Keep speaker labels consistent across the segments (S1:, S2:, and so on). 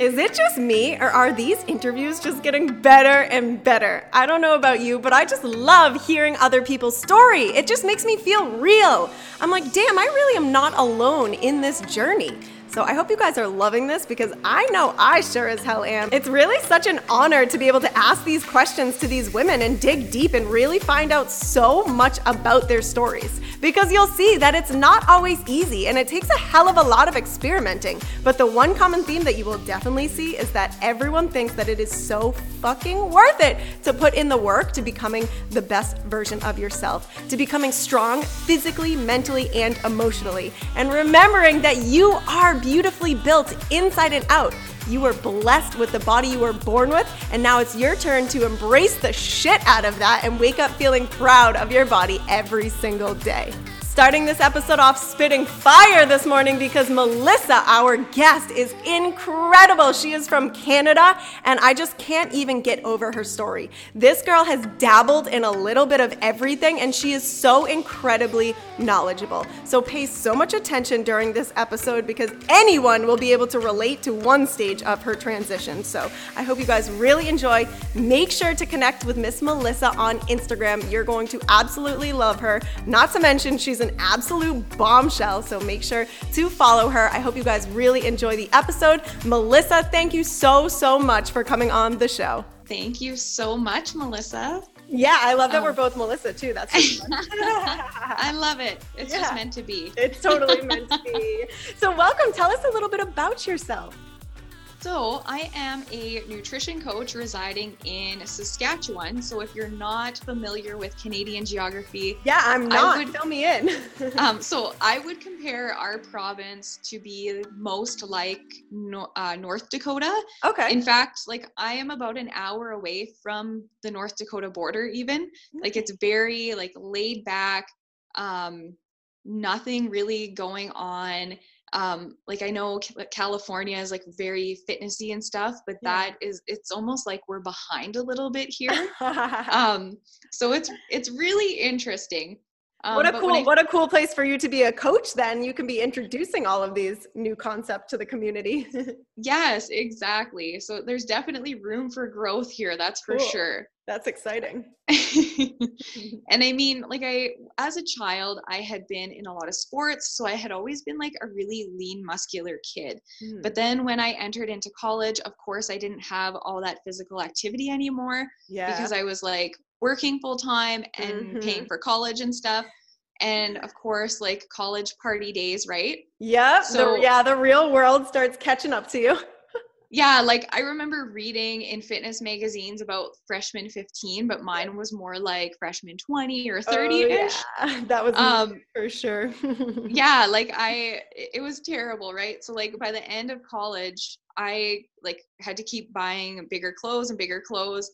S1: Is it just me, or are these interviews just getting better and better? I don't know about you, but I just love hearing other people's story. It just makes me feel real. I'm like, damn, I really am not alone in this journey. So I hope you guys are loving this because I know I sure as hell am. It's really such an honor to be able to ask these questions to these women and dig deep and really find out so much about their stories. Because you'll see that it's not always easy and it takes a hell of a lot of experimenting. But the one common theme that you will definitely see is that everyone thinks that it is so fucking worth it to put in the work to becoming the best version of yourself, to becoming strong physically, mentally, and emotionally. And remembering that you are beautifully built inside and out. You were blessed with the body you were born with, and now it's your turn to embrace the shit out of that and wake up feeling proud of your body every single day starting this episode off spitting fire this morning because Melissa, our guest, is incredible. She is from Canada, and I just can't even get over her story. This girl has dabbled in a little bit of everything, and she is so incredibly knowledgeable. So pay so much attention during this episode because anyone will be able to relate to one stage of her transition. So I hope you guys really enjoy. Make sure to connect with Miss Melissa on Instagram. You're going to absolutely love her. Not to mention, she's an an absolute bombshell, so make sure to follow her. I hope you guys really enjoy the episode. Melissa, thank you so, so much for coming on the show.
S2: Thank you so much, Melissa.
S1: Yeah, I love that um, we're both Melissa too. That's
S2: I love it. It's yeah, just meant to be.
S1: It's totally meant to be. So, welcome. Tell us a little bit about yourself.
S2: So, I am a nutrition coach residing in Saskatchewan. So, if you're not familiar with Canadian geography,
S1: yeah, I'm not. Would, Fill me in.
S2: um, so, I would compare our province to be most like no, uh, North Dakota.
S1: Okay.
S2: In fact, like I am about an hour away from the North Dakota border, even. Mm-hmm. Like, it's very like laid back. Um, nothing really going on um like i know california is like very fitnessy and stuff but yeah. that is it's almost like we're behind a little bit here um so it's it's really interesting
S1: um, what a cool I, what a cool place for you to be a coach then you can be introducing all of these new concepts to the community
S2: yes exactly so there's definitely room for growth here that's for cool. sure
S1: that's exciting
S2: and i mean like i as a child i had been in a lot of sports so i had always been like a really lean muscular kid mm. but then when i entered into college of course i didn't have all that physical activity anymore yeah. because i was like working full time and mm-hmm. paying for college and stuff. And of course like college party days right?
S1: Yep so the, yeah the real world starts catching up to you.
S2: Yeah like i remember reading in fitness magazines about freshman 15 but mine was more like freshman 20 or 30 ish
S1: oh, yeah. that was um, for sure.
S2: yeah like i it was terrible right? So like by the end of college i like had to keep buying bigger clothes and bigger clothes.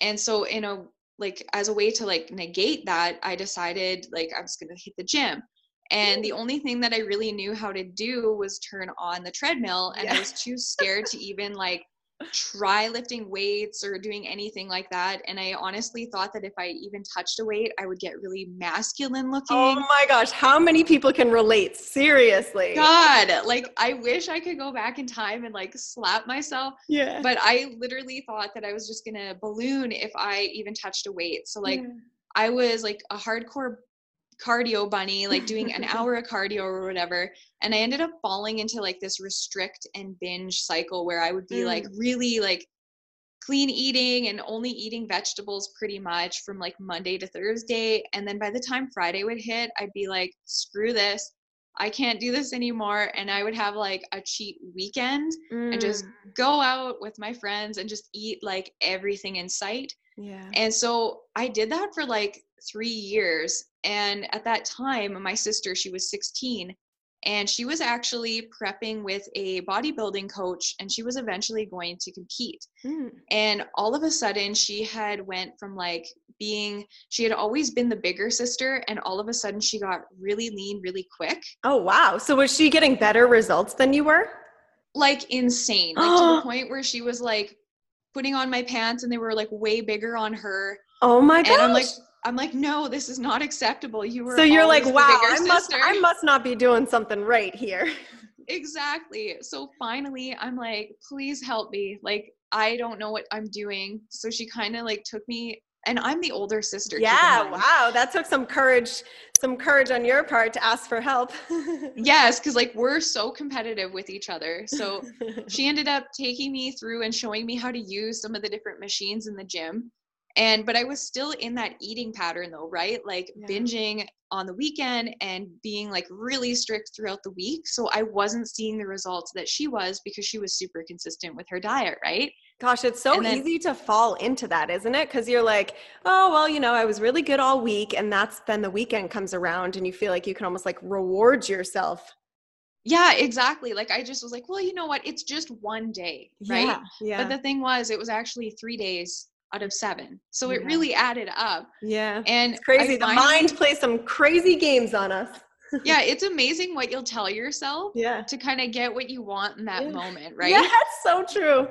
S2: And so in a like as a way to like negate that i decided like i was going to hit the gym and the only thing that i really knew how to do was turn on the treadmill and yeah. i was too scared to even like try lifting weights or doing anything like that. And I honestly thought that if I even touched a weight, I would get really masculine oh looking.
S1: Oh my gosh, how many people can relate? Seriously.
S2: God, like I wish I could go back in time and like slap myself.
S1: Yeah.
S2: But I literally thought that I was just gonna balloon if I even touched a weight. So like yeah. I was like a hardcore cardio bunny, like doing an hour of cardio or whatever. And I ended up falling into like this restrict and binge cycle where I would be mm. like really like clean eating and only eating vegetables pretty much from like Monday to Thursday. And then by the time Friday would hit, I'd be like, screw this. I can't do this anymore. And I would have like a cheat weekend mm. and just mm. go out with my friends and just eat like everything in sight.
S1: Yeah.
S2: And so I did that for like three years. And at that time, my sister, she was 16, and she was actually prepping with a bodybuilding coach and she was eventually going to compete. Mm. and all of a sudden she had went from like being she had always been the bigger sister and all of a sudden she got really lean really quick.
S1: Oh wow. So was she getting better results than you were?
S2: Like insane. Like to the point where she was like putting on my pants and they were like way bigger on her.
S1: Oh my god i'm
S2: like I'm like, no, this is not acceptable. You were
S1: so you're like, wow, I must, I must not be doing something right here.
S2: exactly. So finally, I'm like, please help me. Like, I don't know what I'm doing. So she kind of like took me and I'm the older sister.
S1: Yeah, wow, that took some courage, some courage on your part to ask for help.
S2: yes, because like we're so competitive with each other. So she ended up taking me through and showing me how to use some of the different machines in the gym. And but I was still in that eating pattern though, right? Like yeah. binging on the weekend and being like really strict throughout the week. So I wasn't seeing the results that she was because she was super consistent with her diet, right?
S1: Gosh, it's so then, easy to fall into that, isn't it? Because you're like, oh, well, you know, I was really good all week. And that's then the weekend comes around and you feel like you can almost like reward yourself.
S2: Yeah, exactly. Like I just was like, well, you know what? It's just one day, right? Yeah. yeah. But the thing was, it was actually three days out of seven. So yeah. it really added up.
S1: Yeah. And it's crazy. the mind plays some crazy games on us.
S2: yeah, it's amazing what you'll tell yourself.
S1: Yeah.
S2: To kind of get what you want in that
S1: yeah.
S2: moment, right?
S1: Yeah, that's so true.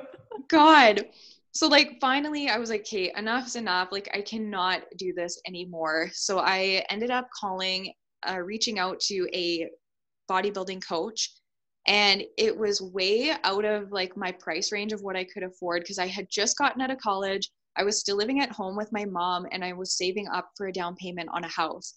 S2: God. So like finally I was like, Kate, enough's enough. Like I cannot do this anymore. So I ended up calling, uh, reaching out to a bodybuilding coach and it was way out of like my price range of what I could afford because I had just gotten out of college. I was still living at home with my mom and I was saving up for a down payment on a house.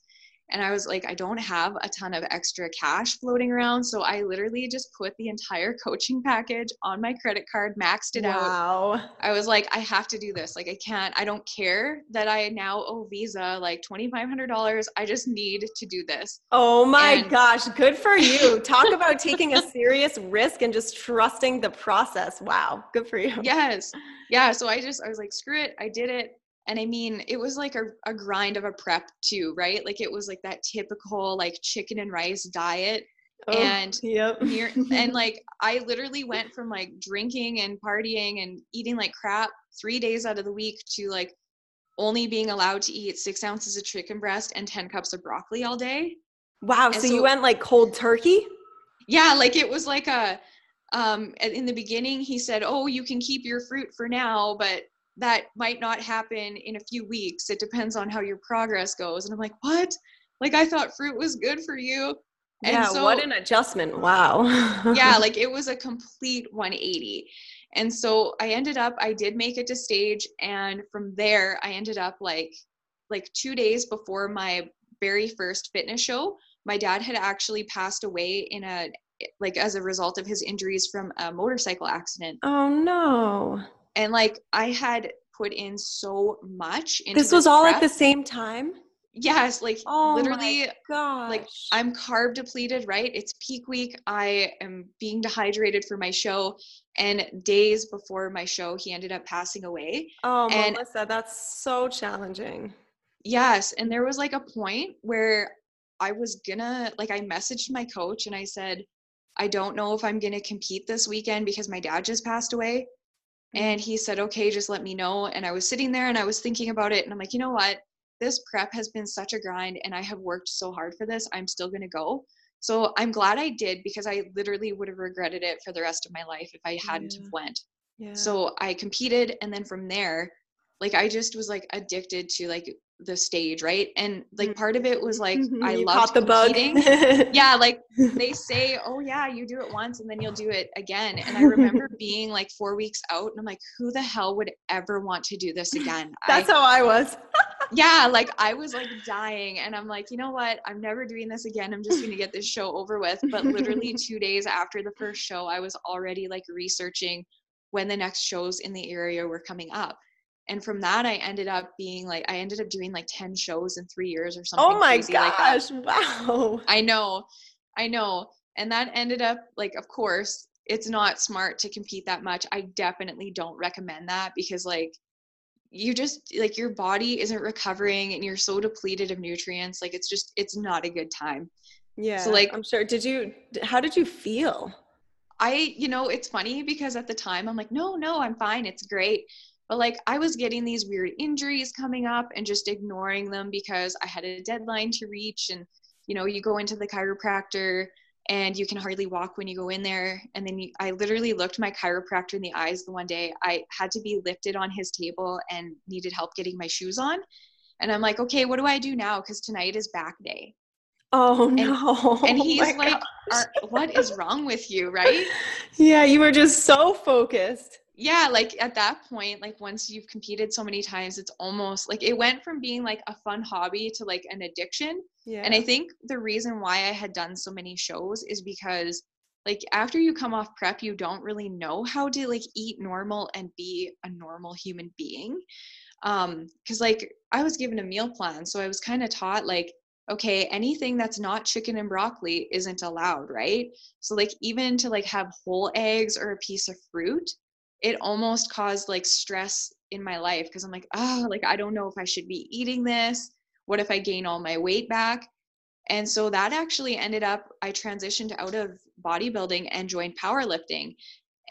S2: And I was like, I don't have a ton of extra cash floating around. So I literally just put the entire coaching package on my credit card, maxed it
S1: wow.
S2: out. I was like, I have to do this. Like, I can't, I don't care that I now owe Visa like $2,500. I just need to do this.
S1: Oh my and- gosh. Good for you. Talk about taking a serious risk and just trusting the process. Wow. Good for you.
S2: Yes. Yeah. So I just, I was like, screw it. I did it and i mean it was like a, a grind of a prep too right? Like it was like that typical like chicken and rice diet. Oh, and
S1: yep.
S2: near, and like i literally went from like drinking and partying and eating like crap three days out of the week to like only being allowed to eat six ounces of chicken breast and 10 cups of broccoli all day.
S1: Wow so, so you went like cold turkey?
S2: Yeah like it was like a um in the beginning he said oh you can keep your fruit for now but that might not happen in a few weeks. It depends on how your progress goes. And I'm like, what? Like I thought fruit was good for you.
S1: And yeah, so, what an adjustment. Wow.
S2: yeah, like it was a complete 180. And so I ended up, I did make it to stage. And from there, I ended up like, like two days before my very first fitness show, my dad had actually passed away in a, like as a result of his injuries from a motorcycle accident.
S1: Oh no
S2: and like i had put in so much
S1: this was all prep. at the same time?
S2: Yes like
S1: oh
S2: literally like i'm carb depleted right? It's peak week. I am being dehydrated for my show. And days before my show he ended up passing away.
S1: Oh and melissa that's so challenging.
S2: Yes and there was like a point where i was gonna like i messaged my coach and i said i don't know if i'm gonna compete this weekend because my dad just passed away Mm-hmm. and he said, okay, just let me know. And I was sitting there and I was thinking about it. And I'm like, you know what? This prep has been such a grind and I have worked so hard for this. I'm still going to go. So I'm glad I did because I literally would have regretted it for the rest of my life if I hadn't yeah. have went. Yeah. So I competed and then from there, like I just was like addicted to like the stage, right? And like part of it was mm-hmm. like mm-hmm. I you loved the bug. yeah, like they say, "Oh yeah, you do it once and then you'll do it again." And I remember being like 4 weeks out and I'm like, "Who the hell would ever want to do this again?"
S1: That's I, how I was.
S2: yeah, like I was like dying and I'm like, "You know what? I'm never doing this again. I'm just going to get this show over with." But literally 2 days after the first show, I was already like researching when the next shows in the area were coming up and from that i ended up being like i ended up doing like 10 shows in three years or oh something
S1: oh my uh, gosh like wow.
S2: I know i know. And that ended up like of course it's not smart to compete that much. I definitely don't recommend that because like you just like your body isn't recovering and you're so depleted of nutrients like it's just it's not a good time.
S1: Yeah so like i'm sure. Did you how did you feel?
S2: I you know it's funny because at the time i'm like no no i'm fine. It's great but like I was getting these weird injuries coming up and just ignoring them because I had a deadline to reach. And, you know, you go into the chiropractor and you can hardly walk when you go in there. And then you, I literally looked my chiropractor in the eyes the one day. I had to be lifted on his table and needed help getting my shoes on. And I'm like, okay, what do I do now? Because tonight is back day.
S1: Oh no.
S2: And, and oh he's oh like, what is wrong with you, right?
S1: Yeah, you were just so focused.
S2: Yeah, like at that point, like once you've competed so many times, it's almost like it went from being like a fun hobby to like an addiction. Yeah. And I think the reason why I had done so many shows is because like after you come off prep, you don't really know how to like eat normal and be a normal human being. Um, because like I was given a meal plan, so I was kind of taught like okay anything that's not chicken and broccoli isn't allowed right so like even to like have whole eggs or a piece of fruit it almost caused like stress in my life because i'm like oh like i don't know if i should be eating this. What if i gain all my weight back? And so that actually ended up i transitioned out of bodybuilding and joined powerlifting.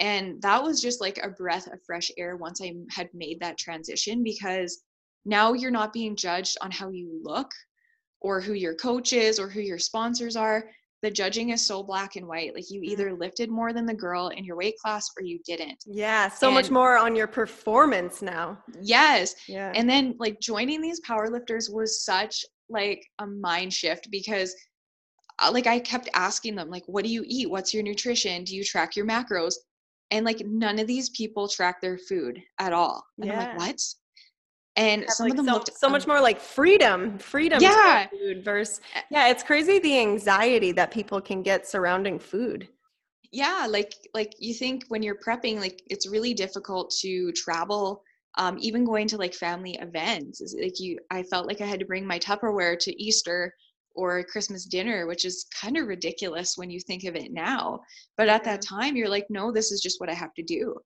S2: And that was just like a breath of fresh air once i had made that transition because now you're not being judged on how you look or who your coach is or who your sponsors are the judging is so black and white like you either mm. lifted more than the girl in your weight class or you didn't.
S1: Yeah so and much more on your performance now.
S2: Yes yeah. and then like joining these powerlifters was such like a mind shift because uh, like i kept asking them like what do you eat? What's your nutrition? Do you track your macros? And like none of these people track their food at all. And yeah. i'm like what and some
S1: like
S2: of them
S1: so,
S2: looked
S1: so much more like freedom freedom
S2: yeah.
S1: food versus yeah it's crazy the anxiety that people can get surrounding food.
S2: Yeah like like you think when you're prepping like it's really difficult to travel um, even going to like family events. Is like you i felt like i had to bring my tupperware to easter or christmas dinner which is kind of ridiculous when you think of it now. But at that time you're like no this is just what i have to do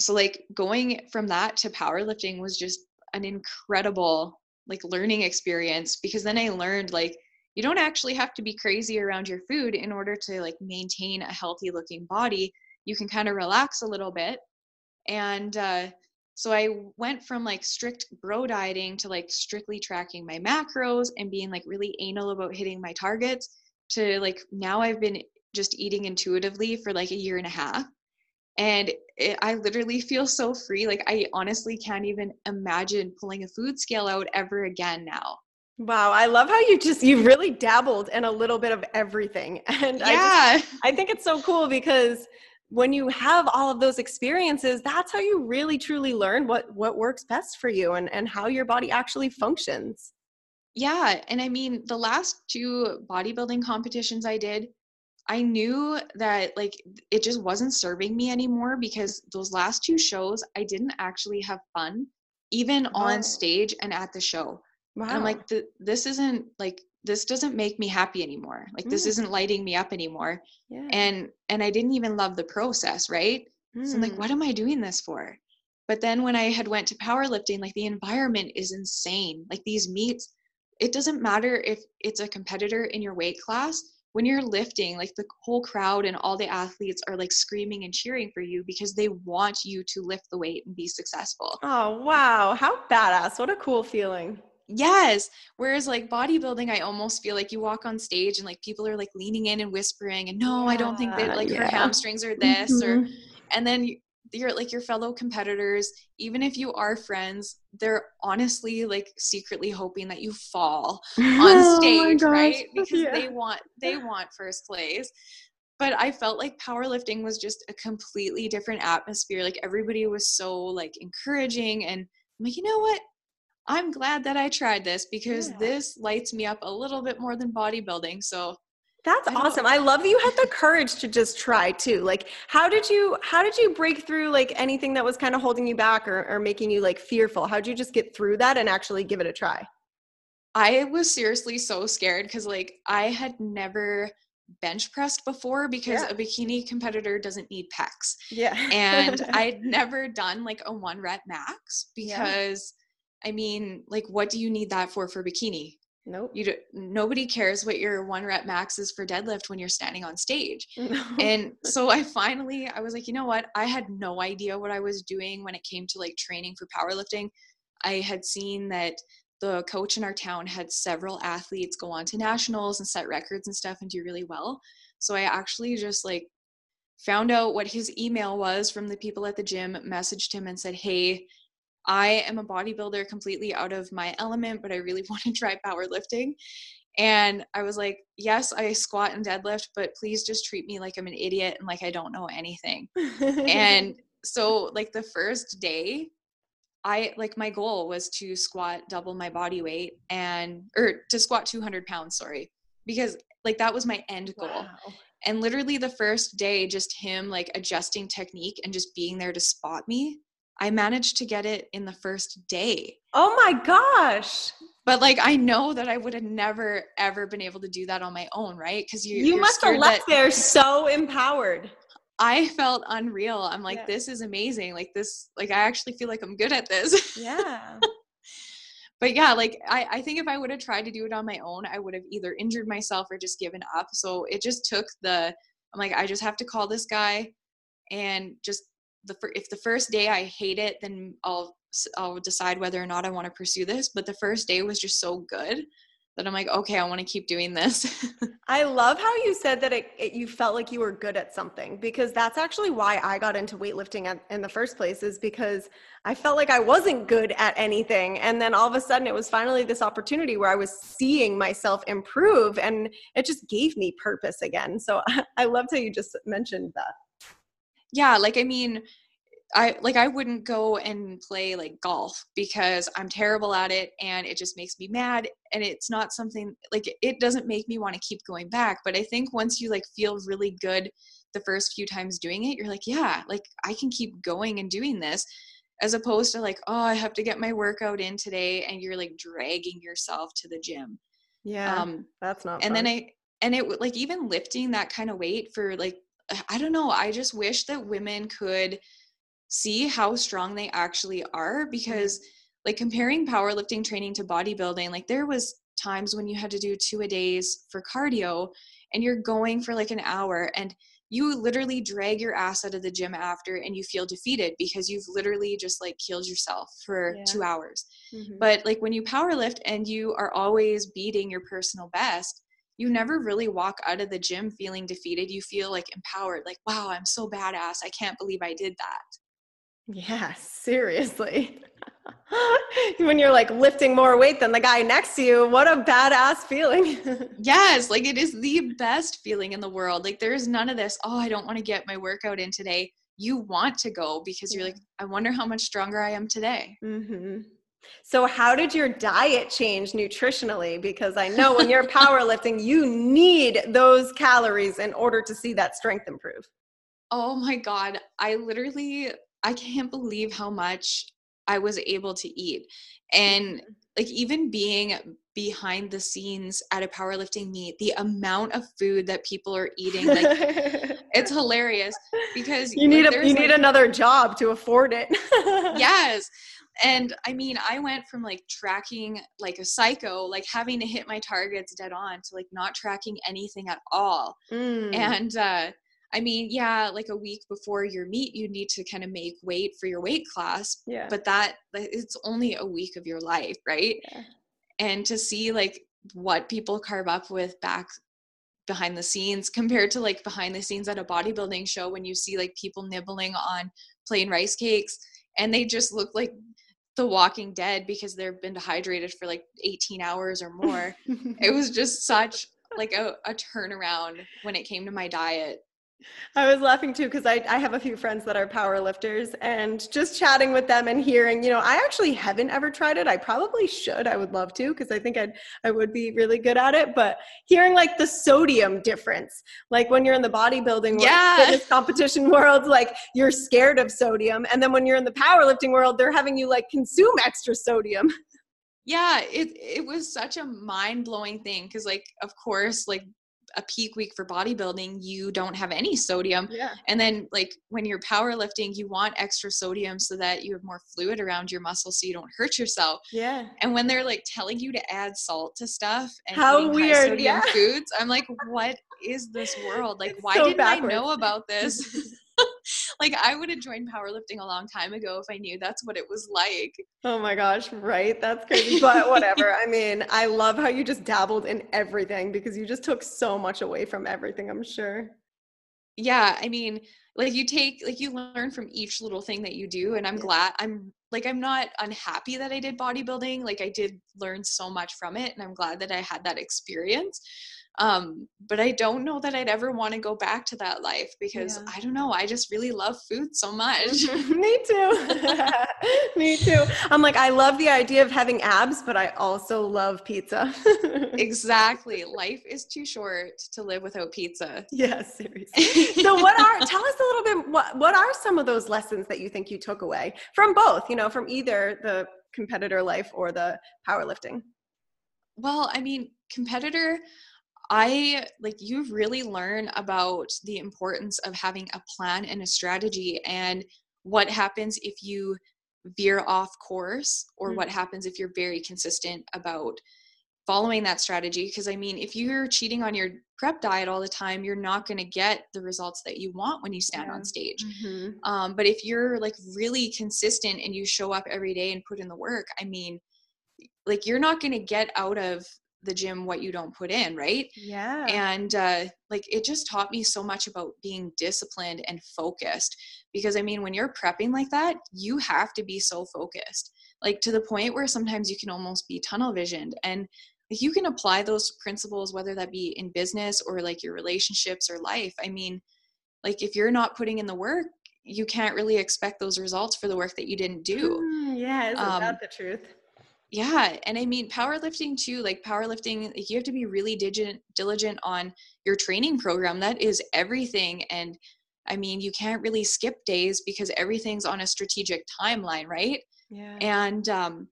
S2: so like going from that to powerlifting was just an incredible like learning experience because then I learned like you don't actually have to be crazy around your food in order to like maintain a healthy looking body. You can kind of relax a little bit. And uh, so I went from like strict bro dieting to like strictly tracking my macros and being like really anal about hitting my targets to like now I've been just eating intuitively for like a year and a half and it, i literally feel so free like i honestly can't even imagine pulling a food scale out ever again now.
S1: Wow i love how you just you really dabbled in a little bit of everything. And
S2: yeah.
S1: I, just, I think it's so cool because when you have all of those experiences that's how you really truly learn what what works best for you and and how your body actually functions.
S2: Yeah and i mean the last two bodybuilding competitions i did I knew that like it just wasn't serving me anymore because those last two shows I didn't actually have fun even wow. on stage and at the show. Wow. And I'm like this isn't like this doesn't make me happy anymore. Like mm. this isn't lighting me up anymore. Yeah. And and I didn't even love the process, right? Mm. So I'm like mm. what am I doing this for? But then when I had went to powerlifting like the environment is insane. Like these meets it doesn't matter if it's a competitor in your weight class when you're lifting like the whole crowd and all the athletes are like screaming and cheering for you because they want you to lift the weight and be successful.
S1: Oh wow. How badass. What a cool feeling.
S2: Yes. Whereas like bodybuilding i almost feel like you walk on stage and like people are like leaning in and whispering and no yeah, i don't think that like yeah. her hamstrings are this mm-hmm. or and then your like your fellow competitors even if you are friends they're honestly like secretly hoping that you fall oh on oh stage oh right? Because yeah. they want they want first place. But i felt like powerlifting was just a completely different atmosphere. Like everybody was so like encouraging and i'm like you know what? I'm glad that i tried this because yeah. this lights me up a little bit more than bodybuilding. So
S1: that's I awesome. I love that you had the courage to just try too. Like how did you how did you break through like anything that was kind of holding you back or, or making you like fearful? How did you just get through that and actually give it a try?
S2: I was seriously so scared because like I had never bench pressed before because yeah. a bikini competitor doesn't need pecs.
S1: Yeah.
S2: and I'd never done like a one rep max because yeah. I mean, like what do you need that for for bikini?
S1: Nope.
S2: You do, nobody cares what your one rep max is for deadlift when you're standing on stage. No. And so I finally I was like, you know what? I had no idea what I was doing when it came to like training for powerlifting. I had seen that the coach in our town had several athletes go on to nationals and set records and stuff and do really well. So I actually just like found out what his email was from the people at the gym, messaged him and said, "Hey, I am a bodybuilder completely out of my element, but I really want to try powerlifting. And I was like, yes, I squat and deadlift, but please just treat me like I'm an idiot and like I don't know anything. and so, like, the first day, I like my goal was to squat double my body weight and, or to squat 200 pounds, sorry, because like that was my end goal. Wow. And literally the first day, just him like adjusting technique and just being there to spot me, I managed to get it in the first day.
S1: Oh my gosh.
S2: But like I know that I would have never ever been able to do that on my own, right? Because you
S1: you must have left there so empowered.
S2: I felt unreal. I'm like, yeah. this is amazing. Like this, like I actually feel like I'm good at this.
S1: Yeah.
S2: but yeah, like I, I think if I would have tried to do it on my own, I would have either injured myself or just given up. So it just took the I'm like, I just have to call this guy and just the if the first day I hate it, then I'll I'll decide whether or not I want to pursue this. But the first day was just so good that I'm like, okay, I want to keep doing this.
S1: I love how you said that it, it, you felt like you were good at something because that's actually why I got into weightlifting at, in the first place is because I felt like I wasn't good at anything. And then all of a sudden it was finally this opportunity where I was seeing myself improve and it just gave me purpose again. So I, I loved how you just mentioned that.
S2: Yeah, like I mean, I like I wouldn't go and play like golf because I'm terrible at it and it just makes me mad and it's not something like it doesn't make me want to keep going back. But I think once you like feel really good the first few times doing it you're like yeah like I can keep going and doing this. As opposed to like oh I have to get my workout in today and you're like dragging yourself to the gym.
S1: Yeah um that's not
S2: and fun. then I and it like even lifting that kind of weight for like I don't know I just wish that women could see how strong they actually are because like comparing powerlifting training to bodybuilding like there was times when you had to do two a days for cardio and you're going for like an hour and you literally drag your ass out of the gym after and you feel defeated because you've literally just like killed yourself for yeah. two hours mm-hmm. but like when you powerlift and you are always beating your personal best you never really walk out of the gym feeling defeated you feel like empowered like wow i'm so badass i can't believe i did that
S1: yeah, seriously. when you're like lifting more weight than the guy next to you, what a badass feeling.
S2: yes, like it is the best feeling in the world. Like there's none of this, oh, I don't want to get my workout in today. You want to go because you're like, I wonder how much stronger I am today.
S1: Mm-hmm. So, how did your diet change nutritionally? Because I know when you're powerlifting, you need those calories in order to see that strength improve.
S2: Oh my God. I literally I can't believe how much I was able to eat. And mm-hmm. like even being behind the scenes at a powerlifting meet, the amount of food that people are eating, like it's hilarious because
S1: you need a you like, need another job to afford it.
S2: yes. And I mean, I went from like tracking like a psycho, like having to hit my targets dead on to like not tracking anything at all. Mm. And uh I mean, yeah, like a week before your meet, you need to kind of make weight for your weight class.
S1: Yeah.
S2: But that it's only a week of your life, right?
S1: Yeah.
S2: And to see like what people carve up with back behind the scenes compared to like behind the scenes at a bodybuilding show when you see like people nibbling on plain rice cakes and they just look like the walking dead because they've been dehydrated for like 18 hours or more. it was just such like a, a turnaround when it came to my diet
S1: I was laughing too because I, I have a few friends that are power lifters and just chatting with them and hearing, you know, I actually haven't ever tried it. I probably should. I would love to because I think I'd I would be really good at it. But hearing like the sodium difference, like when you're in the bodybuilding
S2: yeah.
S1: world, fitness competition world, like you're scared of sodium. And then when you're in the powerlifting world, they're having you like consume extra sodium.
S2: Yeah, it it was such a mind blowing thing because like of course like a peak week for bodybuilding, you don't have any sodium.
S1: Yeah.
S2: And then like when you're powerlifting, you want extra sodium so that you have more fluid around your muscle so you don't hurt yourself.
S1: Yeah.
S2: And when they're like telling you to add salt to stuff and
S1: how weird yeah.
S2: foods, I'm like, what is this world? Like, it's why so didn't backwards. I know about this? Like I would have joined powerlifting a long time ago if I knew that's what it was like.
S1: Oh my gosh, right? That's crazy. But whatever. I mean, I love how you just dabbled in everything because you just took so much away from everything, I'm sure.
S2: Yeah, I mean, like you take like you learn from each little thing that you do and i'm glad i'm like i'm not unhappy that i did bodybuilding like i did learn so much from it and i'm glad that i had that experience um, but I don't know that I'd ever want to go back to that life because yeah. I don't know. I just really love food so much.
S1: Me too. Me too. I'm like, I love the idea of having abs, but I also love pizza.
S2: exactly. Life is too short to live without pizza.
S1: Yeah, seriously. so what are tell us a little bit what what are some of those lessons that you think you took away from both, you know, from either the competitor life or the powerlifting?
S2: Well, I mean, competitor I like you really learn about the importance of having a plan and a strategy and what happens if you veer off course or mm-hmm. what happens if you're very consistent about following that strategy because i mean if you're cheating on your prep diet all the time you're not going to get the results that you want when you stand yeah. on stage mm-hmm. um, but if you're like really consistent and you show up every day and put in the work i mean like you're not going to get out of the gym what you don't put in right?
S1: Yeah.
S2: And uh like it just taught me so much about being disciplined and focused because i mean when you're prepping like that you have to be so focused like to the point where sometimes you can almost be tunnel visioned and like you can apply those principles whether that be in business or like your relationships or life. I mean like if you're not putting in the work you can't really expect those results for the work that you didn't do.
S1: Mm, yeah isn't um, that the truth
S2: yeah and i mean powerlifting too like powerlifting like you have to be really diligent diligent on your training program that is everything and i mean you can't really skip days because everything's on a strategic timeline right?
S1: Yeah.
S2: And um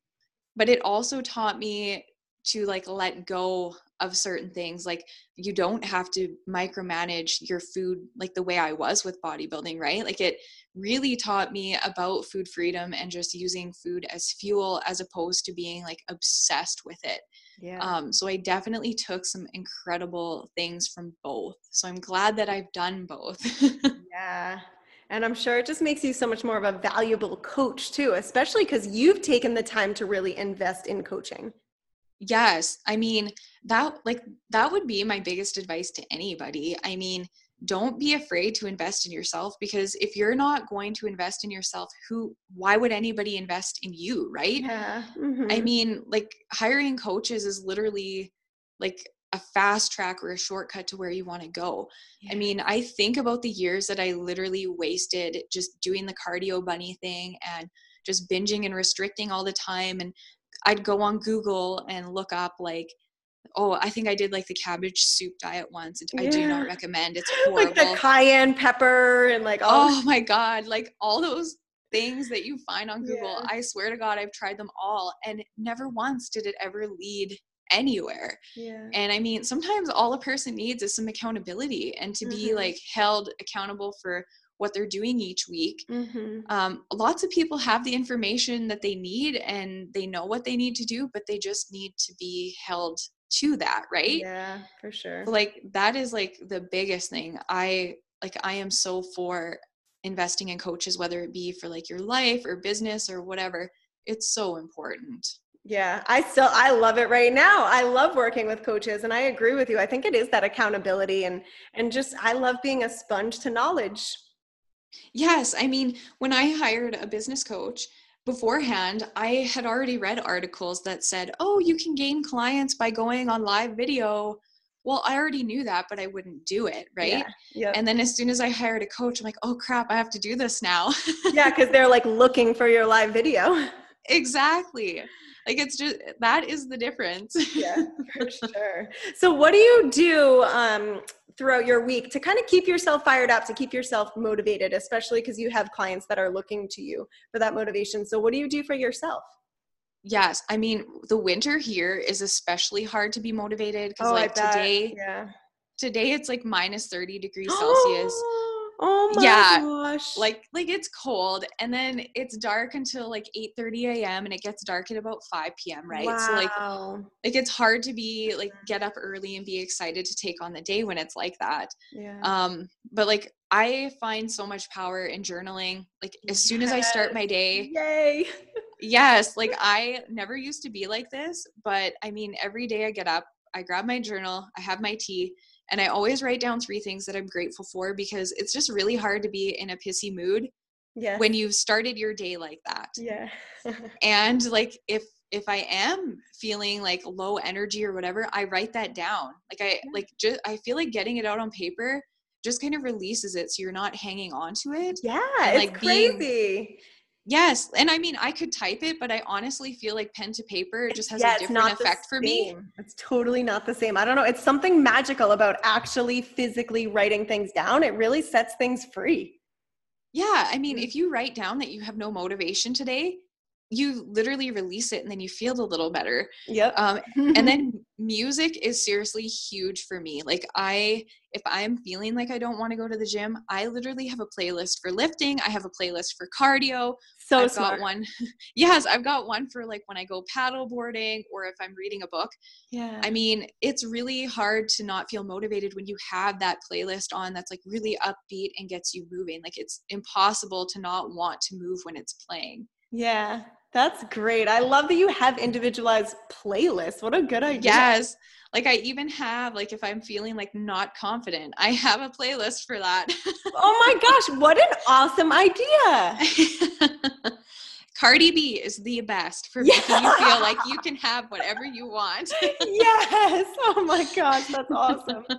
S2: but it also taught me to like let go of certain things like you don't have to micromanage your food like the way I was with bodybuilding right? Like it really taught me about food freedom and just using food as fuel as opposed to being like obsessed with it.
S1: Yeah.
S2: um so I definitely took some incredible things from both. So I'm glad that I've done both.
S1: Yeah. And I'm sure it just makes you so much more of a valuable coach too, especially because you've taken the time to really invest in coaching.
S2: Yes. I mean, that like that would be my biggest advice to anybody. I mean, don't be afraid to invest in yourself because if you're not going to invest in yourself, who why would anybody invest in you, right?
S1: Yeah.
S2: Mm-hmm. I mean, like hiring coaches is literally like a fast track or a shortcut to where you want to go. Yeah. I mean, I think about the years that I literally wasted just doing the cardio bunny thing and just binging and restricting all the time and I'd go on Google and look up like oh, I think I did like the cabbage soup diet once. Yeah. I do not recommend. It's horrible.
S1: like the cayenne pepper and like all
S2: Oh my god, like all those things that you find on Google. Yeah. I swear to god I've tried them all and never once did it ever lead anywhere.
S1: Yeah.
S2: And I mean, sometimes all a person needs is some accountability and to mm-hmm. be like held accountable for what they're doing each week.
S1: Mm-hmm.
S2: Um, lots of people have the information that they need and they know what they need to do, but they just need to be held to that, right?
S1: Yeah, for sure.
S2: Like that is like the biggest thing. I like I am so for investing in coaches, whether it be for like your life or business or whatever. It's so important.
S1: Yeah, I still I love it right now. I love working with coaches and I agree with you. I think it is that accountability and and just I love being a sponge to knowledge.
S2: Yes, I mean, when I hired a business coach beforehand, I had already read articles that said, "Oh, you can gain clients by going on live video." Well, I already knew that, but I wouldn't do it, right? Yeah.
S1: Yep.
S2: And then as soon as I hired a coach, I'm like, "Oh crap, I have to do this now."
S1: yeah, cuz they're like looking for your live video.
S2: Exactly. Like it's just that is the difference.
S1: yeah, for sure. So what do you do um throughout your week to kind of keep yourself fired up, to keep yourself motivated, especially because you have clients that are looking to you for that motivation. So, what do you do for yourself?
S2: Yes, I mean the winter here is especially hard to be motivated because oh, like today,
S1: yeah,
S2: today it's like minus thirty degrees Celsius.
S1: Oh my yeah, gosh.
S2: Like like it's cold and then it's dark until like 8 30 a.m. and it gets dark at about 5 p.m. Right.
S1: Wow.
S2: So like like it's hard to be like get up early and be excited to take on the day when it's like that.
S1: Yeah.
S2: Um, but like I find so much power in journaling. Like as soon as I start my day.
S1: Yay.
S2: yes. Like I never used to be like this, but I mean every day I get up, I grab my journal, I have my tea, and I always write down three things that I'm grateful for because it's just really hard to be in a pissy mood
S1: Yeah.
S2: when you've started your day like that.
S1: yeah.
S2: And like if if I am feeling like low energy or whatever, I write that down. Like I
S1: Yeah.
S2: like just I feel like getting it out on paper just kind of releases it so you're not hanging on to it.
S1: yeah.
S2: and,
S1: It's
S2: like, being-
S1: crazy.
S2: Yes, and I mean I could type it, but I honestly feel like pen to paper it just has
S1: yeah,
S2: a different
S1: not
S2: effect for me.
S1: It's totally not the same. I don't know. It's something magical about actually physically writing things down. It really sets things free.
S2: Yeah, I mean,
S1: Mm.
S2: if you write down that you have no motivation today, you literally release it and then you feel a little better.
S1: Yep.
S2: Um, and then music is seriously huge for me. Like I, if I'm feeling like I don't want to go to the gym, I literally have a playlist for lifting. I have a playlist for cardio.
S1: so
S2: I've
S1: smart.
S2: got one. yes, I've got one for like when I go paddle boarding or if I'm reading a book.
S1: Yeah.
S2: I mean, it's really hard to not feel motivated when you have that playlist on that's like really upbeat and gets you moving. Like it's impossible to not want to move when it's playing.
S1: yeah. That's great. I love that you have individualized playlists. What a good idea.
S2: Yes. Like I even have like if I'm feeling like not confident, I have a playlist for that.
S1: Oh my gosh, what an awesome idea.
S2: Cardi B is the best for making you feel like you can have whatever you want.
S1: yes. Oh my gosh, that's awesome.
S2: Oh,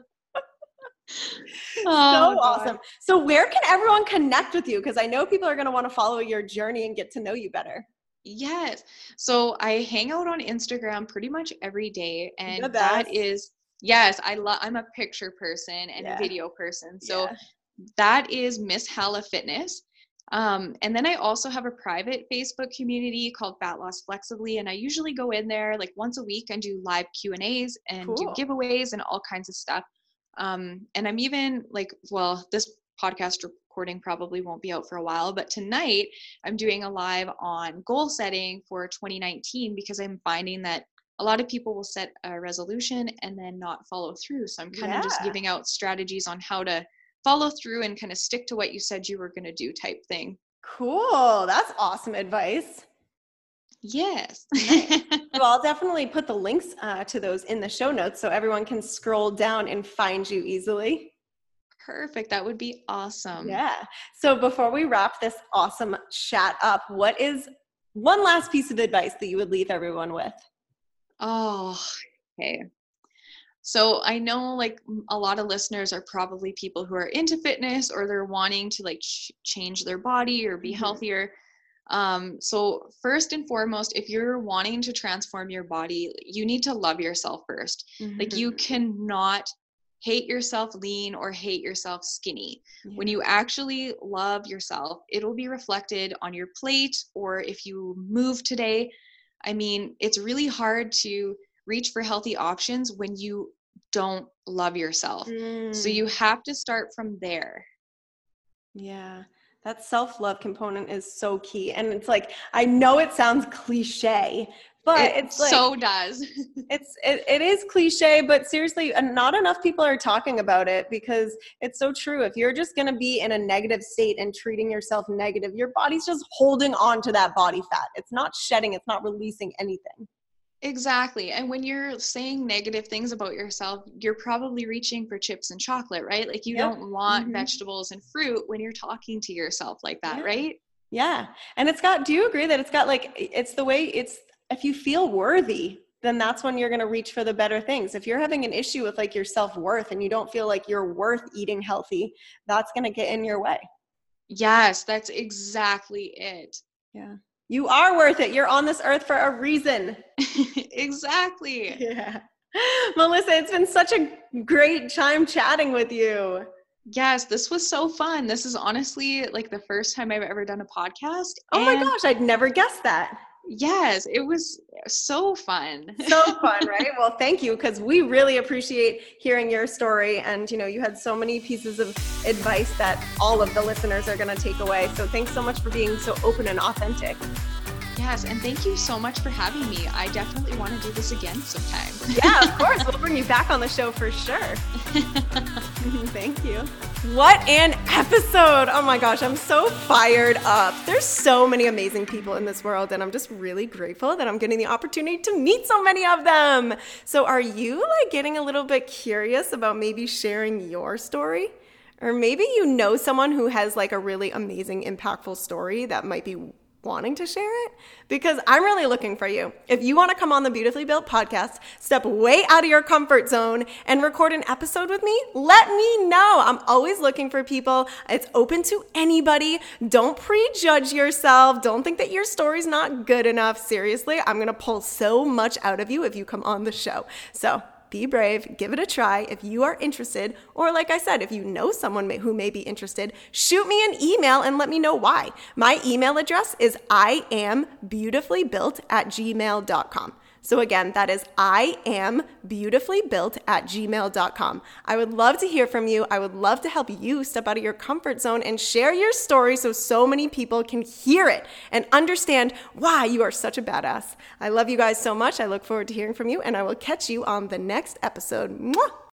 S1: so
S2: God.
S1: awesome. So where can everyone connect with you? Because I know people are going to want to follow your journey and get to know you better.
S2: Yes. So I hang out on Instagram pretty much every day and that is yes, I love I'm a picture person and
S1: Yeah.
S2: a video person. So
S1: Yeah.
S2: that is Miss Hella Fitness. Um, and then I also have a private Facebook community called Fat Loss Flexibly, and I usually go in there like once a week and do live Q and A's and
S1: Cool.
S2: do giveaways and all kinds of stuff. Um, and I'm even like, well, this podcast recording probably won't be out for a while, but tonight I'm doing a live on goal setting for 2019 because I'm finding that a lot of people will set a resolution and then not follow through. So I'm kind of just giving out strategies on how to follow through and kind of stick to what you said you were going to do type thing.
S1: Cool. That's awesome advice.
S2: Yes.
S1: Well, I'll definitely put the links uh, to those in the show notes so everyone can scroll down and find you easily.
S2: Perfect. That would be awesome.
S1: Yeah. So before we wrap this awesome chat up, what is one last piece of advice that you would leave everyone with?
S2: Oh, okay. So I know like a lot of listeners are probably people who are into fitness or they're wanting to like ch- change their body or be
S1: Mhm.
S2: healthier. Um, so first and foremost, if you're wanting to transform your body, you need to love yourself first. Like you cannot hate yourself lean or hate yourself skinny. When you actually love yourself, it'll be reflected on your plate or if you move today. I mean, it's really hard to reach for healthy options when you don't love yourself. So
S1: Mm,
S2: you have to start from there.
S1: yeah, that self love component is so key. And it's like, I know it sounds cliche, but
S2: it
S1: it's like,
S2: so does.
S1: it's it, it is cliche but seriously uh, not enough people are talking about it because it's so true if you're just going to be in a negative state and treating yourself negative your body's just holding on to that body fat it's not shedding it's not releasing anything
S2: Exactly. And when you're saying negative things about yourself, you're probably reaching for chips and chocolate, right? Like you
S1: Yep.
S2: don't want
S1: Mhm.
S2: vegetables and fruit when you're talking to yourself like that,
S1: Yeah.
S2: right?
S1: yeah and it's got do you agree that it's got like it's the way it's if you feel worthy then that's when you're going to reach for the better things if you're having an issue with like your self-worth and you don't feel like you're worth eating healthy that's going to get in your way
S2: Yes, that's exactly it.
S1: yeah you are worth it you're on this earth for a reason
S2: exactly.
S1: Yeah. Melissa, it's been such a great time chatting with you.
S2: Yes, this was so fun. This is honestly like the first time I've ever done a podcast.
S1: Oh my gosh, I'd never guessed that.
S2: Yes, it was so fun.
S1: So fun, right? Well, thank you because we really appreciate hearing your story and you know, you had so many pieces of advice that all of the listeners are going to take away. So thanks so much for being so open and authentic.
S2: Yes, and thank you so much for having me. I definitely want to do this again sometime.
S1: yeah, of course. We'll bring you back on the show for sure. thank you. What an episode! Oh my gosh, I'm so fired up. There's so many amazing people in this world, and I'm just really grateful that I'm getting the opportunity to meet so many of them. So, are you like getting a little bit curious about maybe sharing your story? Or maybe you know someone who has like a really amazing, impactful story that might be wanting to share it because I'm really looking for you. If you want to come on the Beautifully Built podcast, step way out of your comfort zone and record an episode with me, let me know. I'm always looking for people. It's open to anybody. Don't prejudge yourself. Don't think that your story's not good enough. Seriously, I'm going to pull so much out of you if you come on the show. So, be brave, give it a try. If you are interested, or like I said, if you know someone who may be interested, shoot me an email and let me know why. My email address is I am beautifully built at gmail.com. So again, that is I am beautifully built at gmail.com. I would love to hear from you. I would love to help you step out of your comfort zone and share your story so so many people can hear it and understand why you are such a badass. I love you guys so much. I look forward to hearing from you and I will catch you on the next episode. Mwah!